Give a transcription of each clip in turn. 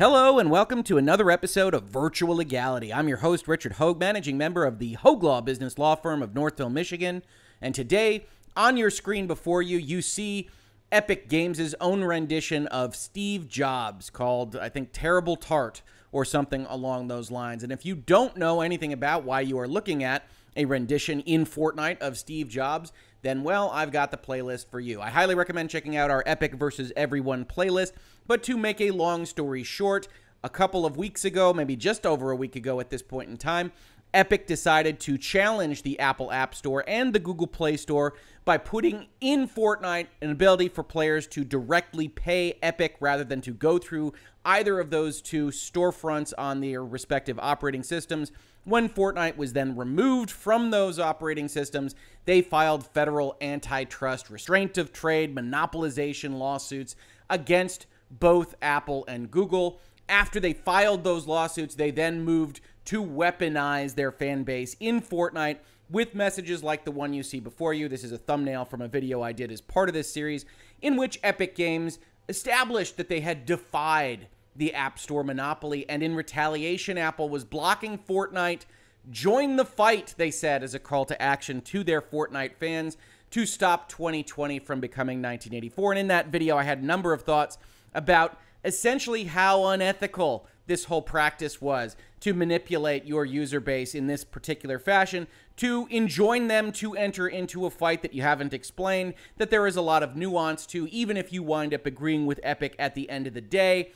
Hello, and welcome to another episode of Virtual Legality. I'm your host, Richard Hoeg, managing member of the Hoeg Law Business Law Firm of Northville, Michigan. And today, on your screen before you, you see Epic Games' own rendition of Steve Jobs called, I think, Terrible Tart or something along those lines. And if you don't know anything about why you are looking at a rendition in Fortnite of Steve Jobs, then, well, I've got the playlist for you. I highly recommend checking out our Epic versus Everyone playlist. But to make a long story short, a couple of weeks ago, maybe just over a week ago at this point in time, Epic decided to challenge the Apple App Store and the Google Play Store by putting in Fortnite an ability for players to directly pay Epic rather than to go through either of those two storefronts on their respective operating systems. When Fortnite was then removed from those operating systems, they filed federal antitrust, restraint of trade, monopolization lawsuits against both Apple and Google. After they filed those lawsuits, they then moved to weaponize their fan base in Fortnite with messages like the one you see before you. This is a thumbnail from a video I did as part of this series, in which Epic Games established that they had defied the App Store monopoly, and in retaliation, Apple was blocking Fortnite. Join the fight, they said, as a call to action to their Fortnite fans to stop 2020 from becoming 1984. And in that video, I had a number of thoughts about essentially how unethical this whole practice was to manipulate your user base in this particular fashion, to enjoin them to enter into a fight that you haven't explained, that there is a lot of nuance to, even if you wind up agreeing with Epic at the end of the day.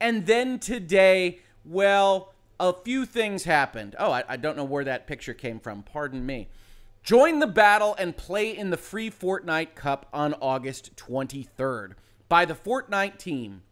And then today, well, a few things happened. Oh, I, I don't know where that picture came from. Pardon me. Join the battle and play in the free Fortnite Cup on August 23rd by the Fortnite team.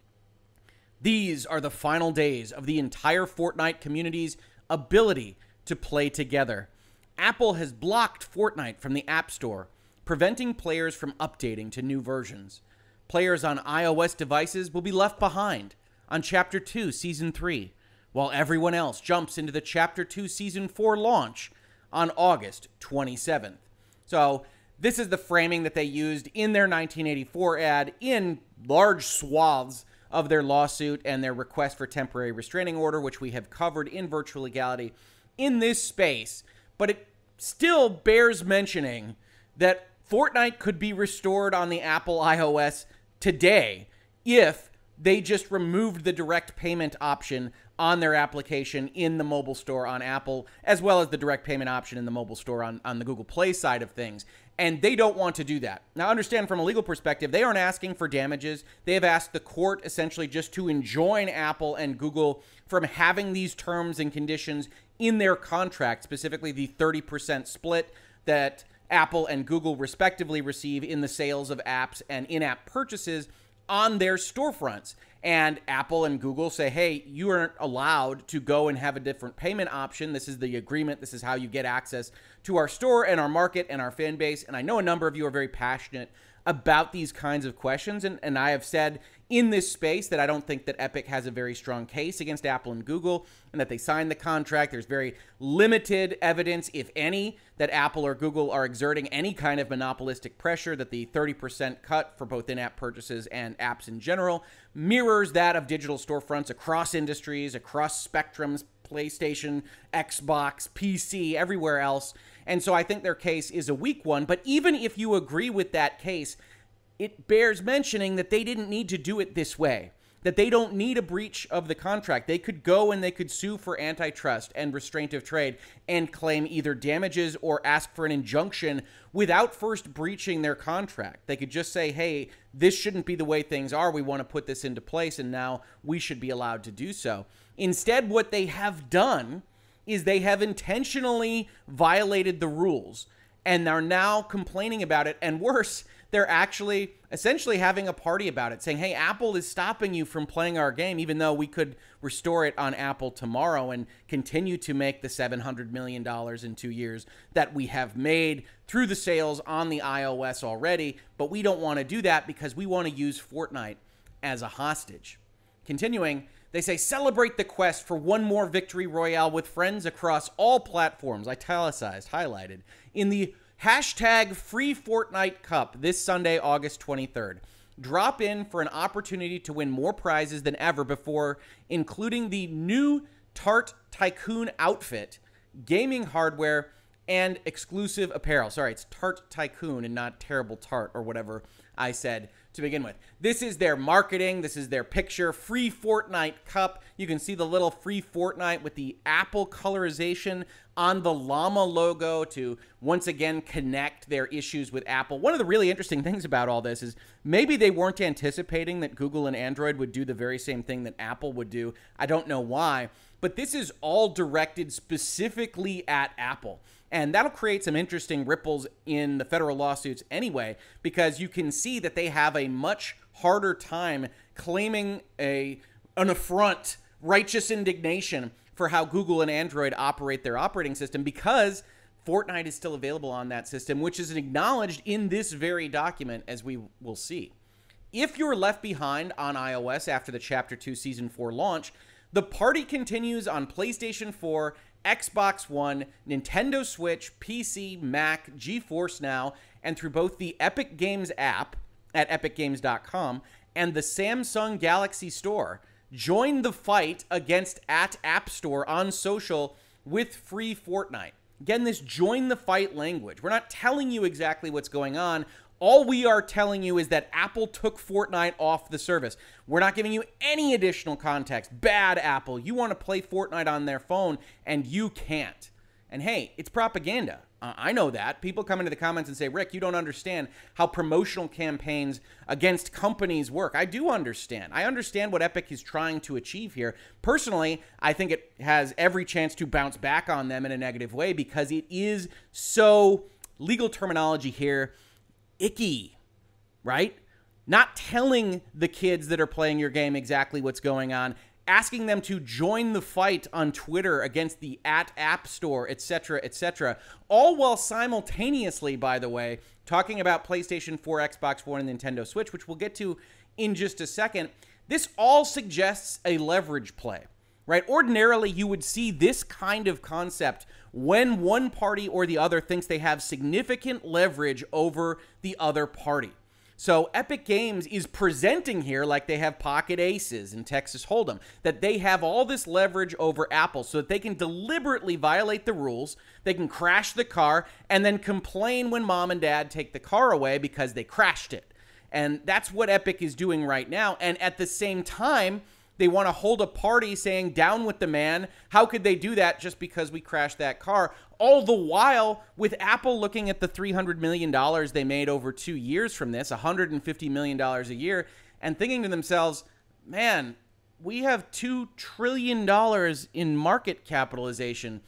These are the final days of the entire Fortnite community's ability to play together. Apple has blocked Fortnite from the App Store, preventing players from updating to new versions. Players on iOS devices will be left behind on Chapter 2, Season 3, while everyone else jumps into the Chapter 2, Season 4 launch on August 27th. So, this is the framing that they used in their 1984 ad in large swaths of their lawsuit and their request for temporary restraining order, which we have covered in virtual legality in this space. But it still bears mentioning that Fortnite could be restored on the Apple iOS today if they just removed the direct payment option on their application in the mobile store on Apple, as well as the direct payment option in the mobile store on, on the Google Play side of things. And they don't want to do that. Now, understand from a legal perspective, they aren't asking for damages. They have asked the court essentially just to enjoin Apple and Google from having these terms and conditions in their contract, specifically the 30% split that Apple and Google respectively receive in the sales of apps and in app purchases on their storefronts and Apple and Google say, hey, you aren't allowed to go and have a different payment option. This is the agreement. This is how you get access to our store and our market and our fan base. And I know a number of you are very passionate about these kinds of questions. And, and I have said in this space that I don't think that Epic has a very strong case against Apple and Google and that they signed the contract. There's very limited evidence, if any, that Apple or Google are exerting any kind of monopolistic pressure, that the 30% cut for both in app purchases and apps in general mirrors that of digital storefronts across industries, across spectrums, PlayStation, Xbox, PC, everywhere else. And so I think their case is a weak one. But even if you agree with that case, it bears mentioning that they didn't need to do it this way that they don't need a breach of the contract. They could go and they could sue for antitrust and restraint of trade and claim either damages or ask for an injunction without first breaching their contract. They could just say, hey, this shouldn't be the way things are. We want to put this into place, and now we should be allowed to do so. Instead, what they have done is they have intentionally violated the rules and are now complaining about it. And worse, they're actually essentially having a party about it, saying, hey, Apple is stopping you from playing our game, even though we could restore it on Apple tomorrow and continue to make the $700 million in two years that we have made through the sales on the iOS already. But we don't want to do that because we want to use Fortnite as a hostage. Continuing, they say celebrate the quest for one more victory royale with friends across all platforms, italicized, highlighted, in the Hashtag Free Fortnite Cup this Sunday, August 23rd. drop in for an opportunity to win more prizes than ever before, including the new Tart Tycoon outfit, gaming hardware, and exclusive apparel. Sorry, it's Tart Tycoon and not Terrible Tart or whatever I said to begin with. This is their marketing. This is their picture. Free Fortnite cup. You can see the little free Fortnite with the Apple colorization on the llama logo to once again connect their issues with Apple. One of the really interesting things about all this is maybe they weren't anticipating that Google and Android would do the very same thing that Apple would do. I don't know why, but this is all directed specifically at Apple. And that'll create some interesting ripples in the federal lawsuits anyway, because you can see that they have a much harder time claiming a an affront, righteous indignation for how Google and Android operate their operating system because Fortnite is still available on that system, which is acknowledged in this very document, as we will see. If you're left behind on iOS after the Chapter 2 Season 4 launch, the party continues on PlayStation 4 Xbox One, Nintendo Switch, PC, Mac, GeForce Now, and through both the Epic Games app at epicgames.com and the Samsung Galaxy Store. Join the fight against at App Store on social with free Fortnite. Again, this join the fight language. We're not telling you exactly what's going on. All we are telling you is that Apple took Fortnite off the service. We're not giving you any additional context. Bad Apple. You want to play Fortnite on their phone and you can't. And hey, it's propaganda. I know that. People come into the comments and say, Rick, you don't understand how promotional campaigns against companies work. I do understand. I understand what Epic is trying to achieve here. Personally, I think it has every chance to bounce back on them in a negative way because it is so legal terminology here icky, right? Not telling the kids that are playing your game exactly what's going on, asking them to join the fight on Twitter against the at App Store, etc., etc. All while simultaneously, by the way, talking about PlayStation 4, Xbox One, and Nintendo Switch, which we'll get to in just a second. This all suggests a leverage play, right? Ordinarily, you would see this kind of concept when one party or the other thinks they have significant leverage over the other party. So Epic Games is presenting here like they have pocket aces in Texas Hold'em, that they have all this leverage over Apple so that they can deliberately violate the rules, they can crash the car, and then complain when mom and dad take the car away because they crashed it. And that's what Epic is doing right now. And at the same time, they want to hold a party saying, down with the man. How could they do that just because we crashed that car? All the while, with Apple looking at the $300 million they made over two years from this, $150 million a year, and thinking to themselves, man, we have $2 trillion in market capitalization.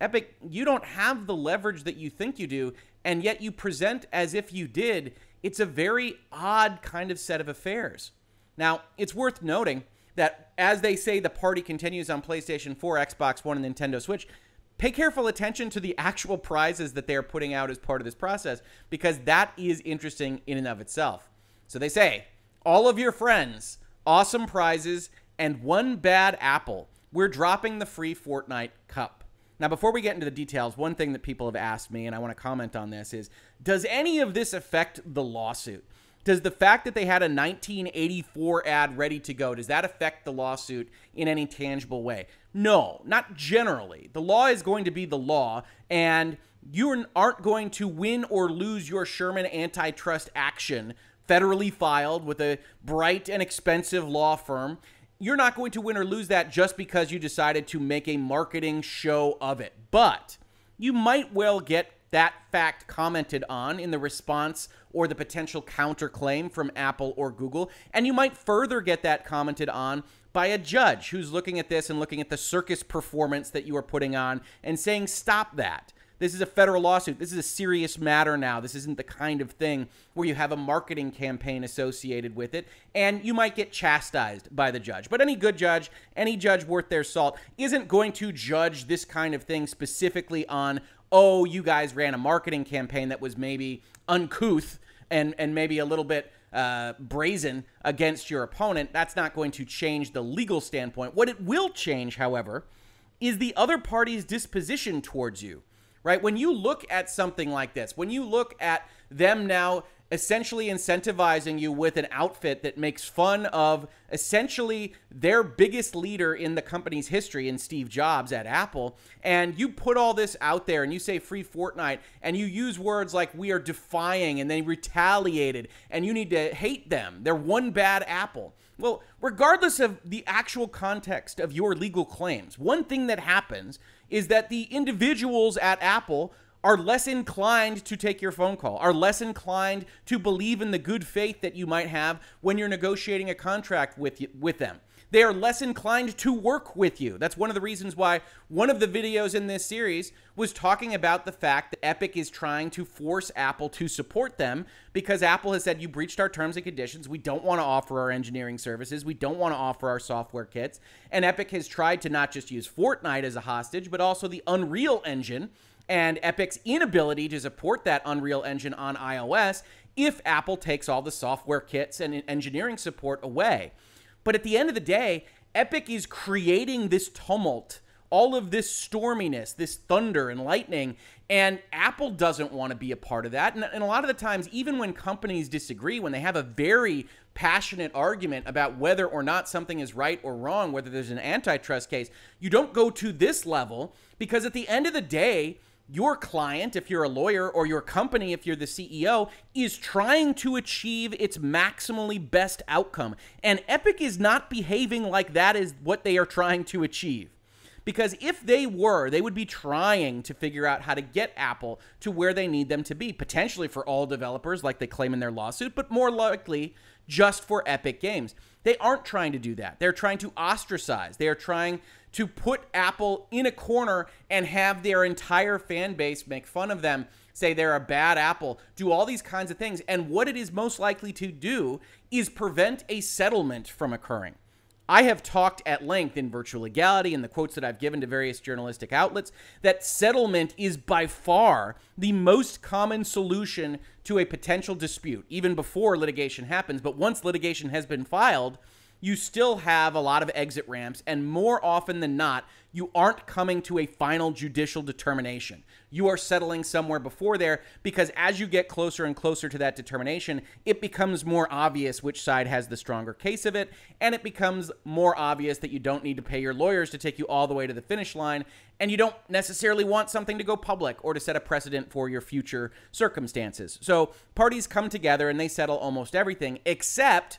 Epic, you don't have the leverage that you think you do, and yet you present as if you did. It's a very odd kind of set of affairs. Now, it's worth noting that as they say the party continues on PlayStation 4, Xbox One, and Nintendo Switch, pay careful attention to the actual prizes that they are putting out as part of this process because that is interesting in and of itself. So they say, all of your friends, awesome prizes, and one bad apple. We're dropping the free Fortnite Cup. Now, before we get into the details, one thing that people have asked me, and I want to comment on this, is does any of this affect the lawsuit? Does the fact that they had a 1984 ad ready to go, does that affect the lawsuit in any tangible way? No, not generally. The law is going to be the law, and you aren't going to win or lose your Sherman antitrust action federally filed with a bright and expensive law firm. You're not going to win or lose that just because you decided to make a marketing show of it. But you might well get that fact commented on in the response or the potential counterclaim from Apple or Google. And you might further get that commented on by a judge who's looking at this and looking at the circus performance that you are putting on and saying, stop that. This is a federal lawsuit. This is a serious matter now. This isn't the kind of thing where you have a marketing campaign associated with it, and you might get chastised by the judge. But any good judge, any judge worth their salt, isn't going to judge this kind of thing specifically on oh, you guys ran a marketing campaign that was maybe uncouth and, and maybe a little bit uh, brazen against your opponent, that's not going to change the legal standpoint. What it will change, however, is the other party's disposition towards you, right? When you look at something like this, when you look at them now essentially incentivizing you with an outfit that makes fun of essentially their biggest leader in the company's history in Steve Jobs at Apple. And you put all this out there and you say free Fortnite and you use words like we are defying and they retaliated and you need to hate them. They're one bad apple. Well regardless of the actual context of your legal claims one thing that happens is that the individuals at Apple are less inclined to take your phone call, are less inclined to believe in the good faith that you might have when you're negotiating a contract with you, with them. They are less inclined to work with you. That's one of the reasons why one of the videos in this series was talking about the fact that Epic is trying to force Apple to support them because Apple has said you breached our terms and conditions. We don't want to offer our engineering services. We don't want to offer our software kits. And Epic has tried to not just use Fortnite as a hostage, but also the Unreal Engine and Epic's inability to support that Unreal Engine on iOS if Apple takes all the software kits and engineering support away. But at the end of the day, Epic is creating this tumult, all of this storminess, this thunder and lightning, and Apple doesn't want to be a part of that. And, and, a lot of the times, even when companies disagree, when they have a very passionate argument about whether or not something is right or wrong, whether there's an antitrust case, you don't go to this level because at the end of the day, your client, if you're a lawyer, or your company, if you're the CEO, is trying to achieve its maximally best outcome. And Epic is not behaving like that is what they are trying to achieve. Because if they were, they would be trying to figure out how to get Apple to where they need them to be, potentially for all developers, like they claim in their lawsuit, but more likely just for Epic Games. They aren't trying to do that. They're trying to ostracize. They are trying to put Apple in a corner and have their entire fan base make fun of them, say they're a bad Apple, do all these kinds of things. And what it is most likely to do is prevent a settlement from occurring. I have talked at length in virtual legality and the quotes that I've given to various journalistic outlets that settlement is by far the most common solution to a potential dispute, even before litigation happens. But once litigation has been filed, you still have a lot of exit ramps, and more often than not, you aren't coming to a final judicial determination. You are settling somewhere before there because as you get closer and closer to that determination, it becomes more obvious which side has the stronger case of it, and it becomes more obvious that you don't need to pay your lawyers to take you all the way to the finish line, and you don't necessarily want something to go public or to set a precedent for your future circumstances. So parties come together and they settle almost everything except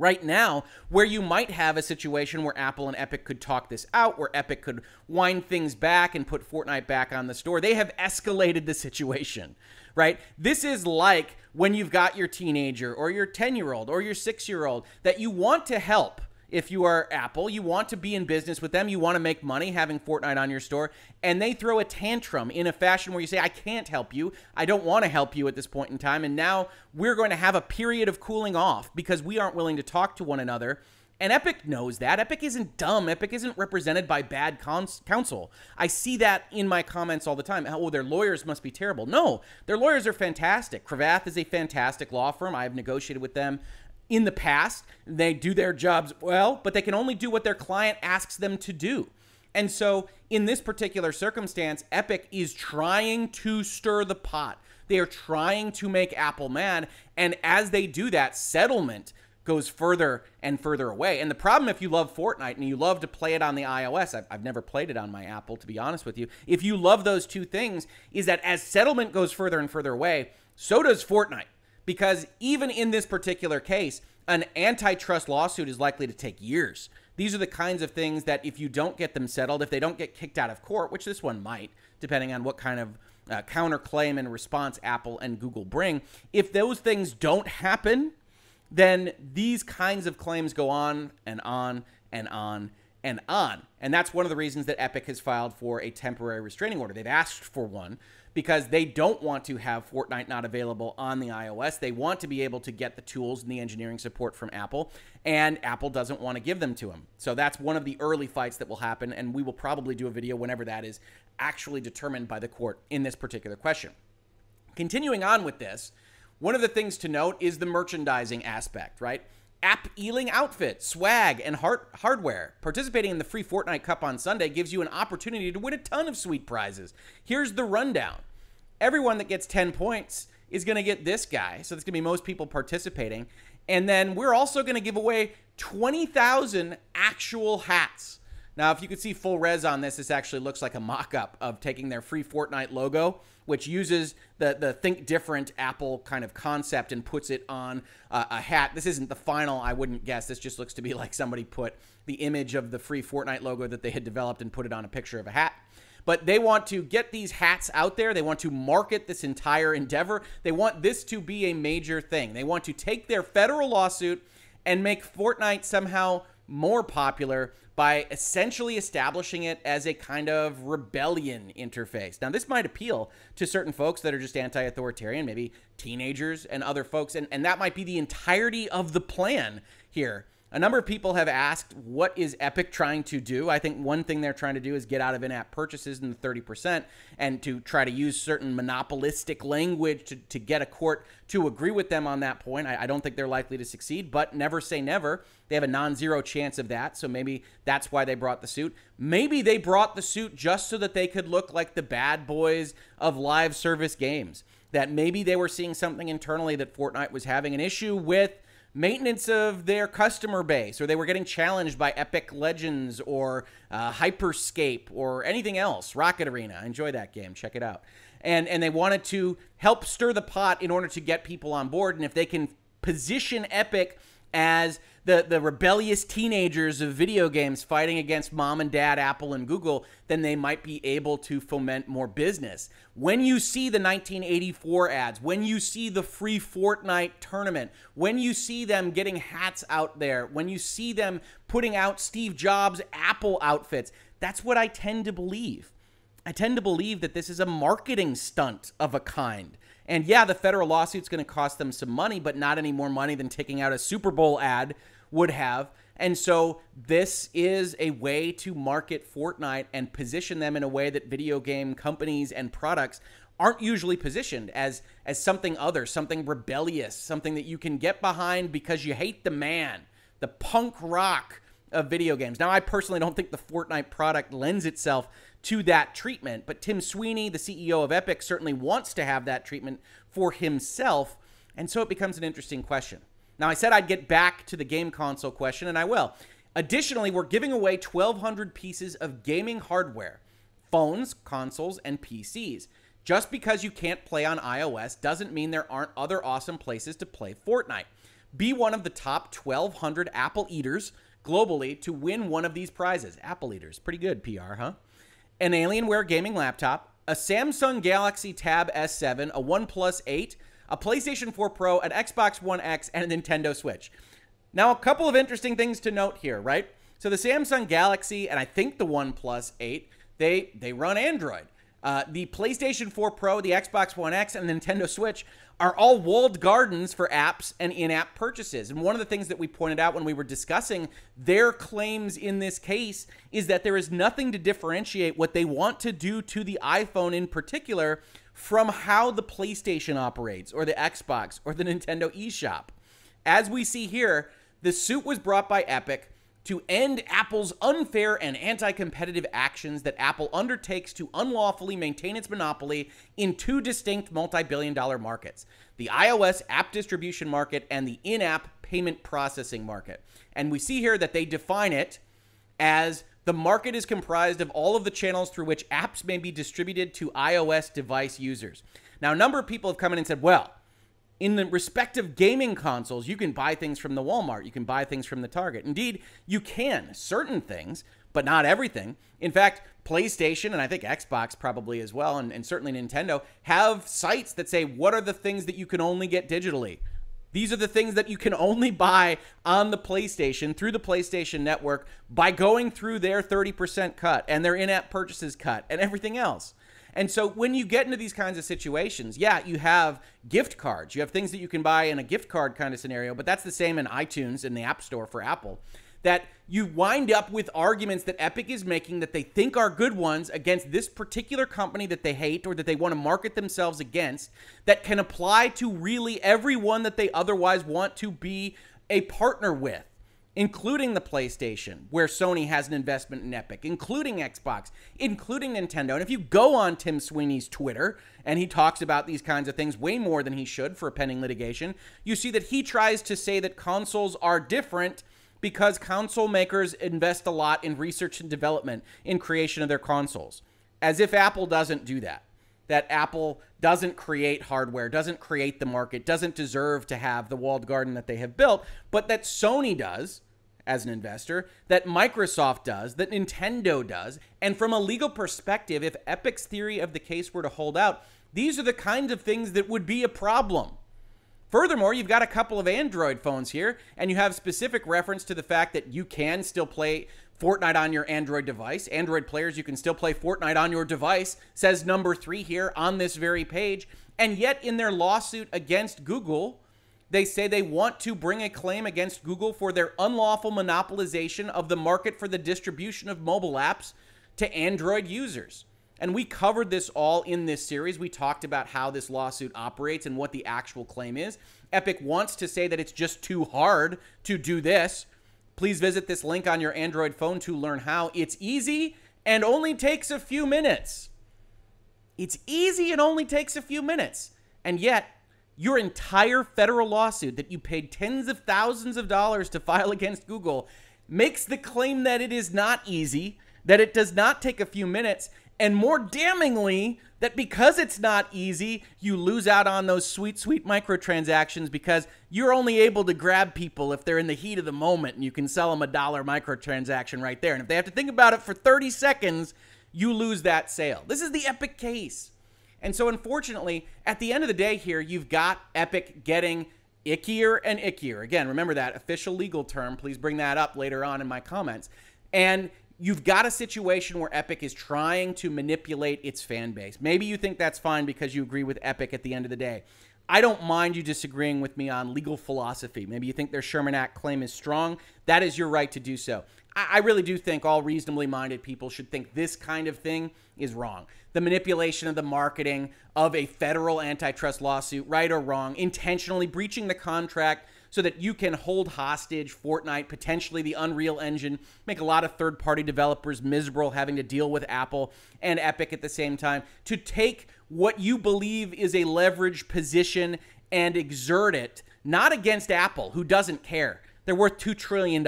right now where you might have a situation where Apple and Epic could talk this out, where Epic could wind things back and put Fortnite back on the store. They have escalated the situation, right? This is like when you've got your teenager or your 10 year old or your six year old that you want to help if you are Apple, you want to be in business with them, you want to make money having Fortnite on your store, and they throw a tantrum in a fashion where you say, I can't help you. I don't want to help you at this point in time. And now we're going to have a period of cooling off because we aren't willing to talk to one another. And Epic knows that. Epic isn't dumb. Epic isn't represented by bad cons- counsel. I see that in my comments all the time. Oh, their lawyers must be terrible. No, their lawyers are fantastic. Cravath is a fantastic law firm. I have negotiated with them in the past. They do their jobs well, but they can only do what their client asks them to do. And so, in this particular circumstance, Epic is trying to stir the pot. They are trying to make Apple mad. And as they do that, settlement goes further and further away. And the problem, if you love Fortnite and you love to play it on the iOS, I've, I've, never played it on my Apple, to be honest with you. If you love those two things, is that as settlement goes further and further away, so does Fortnite because even in this particular case, an antitrust lawsuit is likely to take years. These are the kinds of things that if you don't get them settled, if they don't get kicked out of court, which this one might, depending on what kind of uh, counterclaim and response Apple and Google bring, if those things don't happen, then these kinds of claims go on and on and on and on. And that's one of the reasons that Epic has filed for a temporary restraining order. They've asked for one because they don't want to have Fortnite not available on the iOS. They want to be able to get the tools and the engineering support from Apple, and Apple doesn't want to give them to them. So that's one of the early fights that will happen, and we will probably do a video whenever that is actually determined by the court in this particular question. Continuing on with this, one of the things to note is the merchandising aspect, right? App Ealing outfit, swag, and hard- hardware. Participating in the free Fortnite Cup on Sunday gives you an opportunity to win a ton of sweet prizes. Here's the rundown everyone that gets 10 points is going to get this guy. So there's going to be most people participating. And then we're also going to give away 20,000 actual hats. Now, if you could see full res on this, this actually looks like a mock up of taking their free Fortnite logo, which uses the, the Think Different Apple kind of concept and puts it on uh, a hat. This isn't the final, I wouldn't guess. This just looks to be like somebody put the image of the free Fortnite logo that they had developed and put it on a picture of a hat. But they want to get these hats out there. They want to market this entire endeavor. They want this to be a major thing. They want to take their federal lawsuit and make Fortnite somehow more popular by essentially establishing it as a kind of rebellion interface. Now, this might appeal to certain folks that are just anti authoritarian, maybe teenagers and other folks, and, and that might be the entirety of the plan here. A number of people have asked, what is Epic trying to do? I think one thing they're trying to do is get out of in app purchases in the 30% and to try to use certain monopolistic language to, to get a court to agree with them on that point. I, I don't think they're likely to succeed, but never say never. They have a non zero chance of that. So maybe that's why they brought the suit. Maybe they brought the suit just so that they could look like the bad boys of live service games. That maybe they were seeing something internally that Fortnite was having an issue with maintenance of their customer base, or they were getting challenged by Apex Legends or uh, Hyperscape or anything else. Rocket Arena. Enjoy that game. Check it out. And and they wanted to help stir the pot in order to get people on board. And if they can position Epic as the, the rebellious teenagers of video games fighting against mom and dad, Apple and Google, then they might be able to foment more business. When you see the 1984 ads, when you see the free Fortnite tournament, when you see them getting hats out there, when you see them putting out Steve Jobs Apple outfits, that's what I tend to believe. I tend to believe that this is a marketing stunt of a kind. And yeah, the federal lawsuit's going to cost them some money, but not any more money than taking out a Super Bowl ad would have. And so this is a way to market Fortnite and position them in a way that video game companies and products aren't usually positioned as as something other, something rebellious, something that you can get behind because you hate the man, the punk rock of video games. Now, I personally don't think the Fortnite product lends itself to that treatment. But Tim Sweeney, the CEO of Epic, certainly wants to have that treatment for himself. And so it becomes an interesting question. Now, I said I'd get back to the game console question, and I will. Additionally, we're giving away 1,200 pieces of gaming hardware phones, consoles, and PCs. Just because you can't play on iOS doesn't mean there aren't other awesome places to play Fortnite. Be one of the top 1,200 Apple eaters globally to win one of these prizes. Apple eaters, pretty good PR, huh? an Alienware gaming laptop, a Samsung Galaxy Tab S7, a OnePlus 8, a PlayStation 4 Pro, an Xbox One X, and a Nintendo Switch. Now, a couple of interesting things to note here, right? So the Samsung Galaxy and I think the OnePlus 8, they they run Android. Uh, the PlayStation 4 Pro, the Xbox One X, and Nintendo Switch are all walled gardens for apps and in app purchases. And one of the things that we pointed out when we were discussing their claims in this case is that there is nothing to differentiate what they want to do to the iPhone in particular from how the PlayStation operates or the Xbox or the Nintendo eShop. As we see here, the suit was brought by Epic to end Apple's unfair and anti competitive actions that Apple undertakes to unlawfully maintain its monopoly in two distinct multi billion dollar markets the iOS app distribution market and the in app payment processing market. And we see here that they define it as the market is comprised of all of the channels through which apps may be distributed to iOS device users. Now, a number of people have come in and said, well, in the respective gaming consoles, you can buy things from the Walmart, you can buy things from the Target. Indeed, you can, certain things, but not everything. In fact, PlayStation and I think Xbox probably as well, and, and certainly Nintendo, have sites that say, what are the things that you can only get digitally? These are the things that you can only buy on the PlayStation through the PlayStation Network by going through their 30% cut and their in app purchases cut and everything else. And so when you get into these kinds of situations, yeah, you have gift cards. You have things that you can buy in a gift card kind of scenario, but that's the same in iTunes in the App Store for Apple. That you wind up with arguments that Epic is making that they think are good ones against this particular company that they hate or that they want to market themselves against that can apply to really everyone that they otherwise want to be a partner with including the PlayStation, where Sony has an investment in Epic, including Xbox, including Nintendo. And if you go on Tim Sweeney's Twitter and he talks about these kinds of things way more than he should for a pending litigation, you see that he tries to say that consoles are different because console makers invest a lot in research and development in creation of their consoles. As if Apple doesn't do that. That Apple doesn't create hardware, doesn't create the market, doesn't deserve to have the walled garden that they have built, but that Sony does as an investor, that Microsoft does, that Nintendo does. And from a legal perspective, if Epic's theory of the case were to hold out, these are the kinds of things that would be a problem. Furthermore, you've got a couple of Android phones here, and you have specific reference to the fact that you can still play Fortnite on your Android device. Android players, you can still play Fortnite on your device, says number three here on this very page. And yet, in their lawsuit against Google, they say they want to bring a claim against Google for their unlawful monopolization of the market for the distribution of mobile apps to Android users. And we covered this all in this series. We talked about how this lawsuit operates and what the actual claim is. Epic wants to say that it's just too hard to do this. Please visit this link on your Android phone to learn how. It's easy and only takes a few minutes. It's easy and only takes a few minutes. And yet, your entire federal lawsuit that you paid tens of thousands of dollars to file against Google makes the claim that it is not easy, that it does not take a few minutes, and more damningly, that because it's not easy, you lose out on those sweet, sweet microtransactions because you're only able to grab people if they're in the heat of the moment and you can sell them a dollar microtransaction right there. And if they have to think about it for 30 seconds, you lose that sale. This is the Epic case. And so, unfortunately, at the end of the day, here, you've got Epic getting ickier and ickier. Again, remember that official legal term. Please bring that up later on in my comments. And you've got a situation where Epic is trying to manipulate its fan base. Maybe you think that's fine because you agree with Epic at the end of the day. I don't mind you disagreeing with me on legal philosophy. Maybe you think their Sherman Act claim is strong. That is your right to do so. I really do think all reasonably minded people should think this kind of thing is wrong. The manipulation of the marketing of a federal antitrust lawsuit, right or wrong, intentionally breaching the contract so that you can hold hostage Fortnite, potentially the Unreal Engine, make a lot of third party developers miserable having to deal with Apple and Epic at the same time, to take what you believe is a leverage position and exert it, not against Apple, who doesn't care. They're worth $2 trillion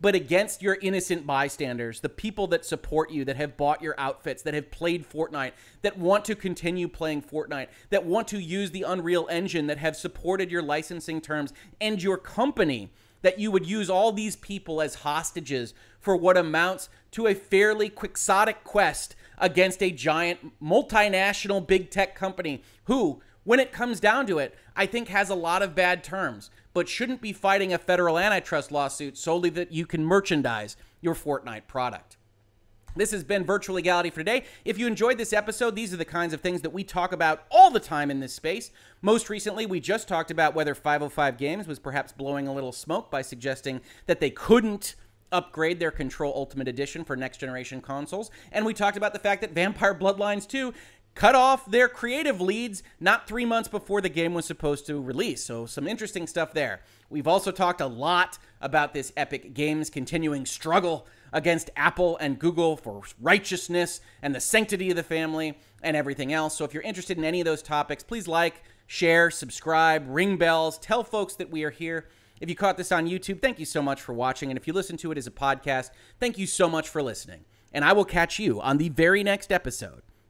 but against your innocent bystanders, the people that support you, that have bought your outfits, that have played Fortnite, that want to continue playing Fortnite, that want to use the Unreal Engine, that have supported your licensing terms and your company, that you would use all these people as hostages for what amounts to a fairly quixotic quest against a giant multinational big tech company who, when it comes down to it, I think has a lot of bad terms but shouldn't be fighting a federal antitrust lawsuit solely that you can merchandise your Fortnite product. This has been Virtual Legality for today. If you enjoyed this episode, these are the kinds of things that we talk about all the time in this space. Most recently, we just talked about whether 505 Games was perhaps blowing a little smoke by suggesting that they couldn't upgrade their Control Ultimate Edition for next generation consoles. And we talked about the fact that Vampire Bloodlines 2 cut off their creative leads not three months before the game was supposed to release. So, some interesting stuff there. We've also talked a lot about this Epic Games continuing struggle against Apple and Google for righteousness and the sanctity of the family and everything else. So, if you're interested in any of those topics, please like, share, subscribe, ring bells, tell folks that we are here. If you caught this on YouTube, thank you so much for watching. And if you listen to it as a podcast, thank you so much for listening. And I will catch you on the very next episode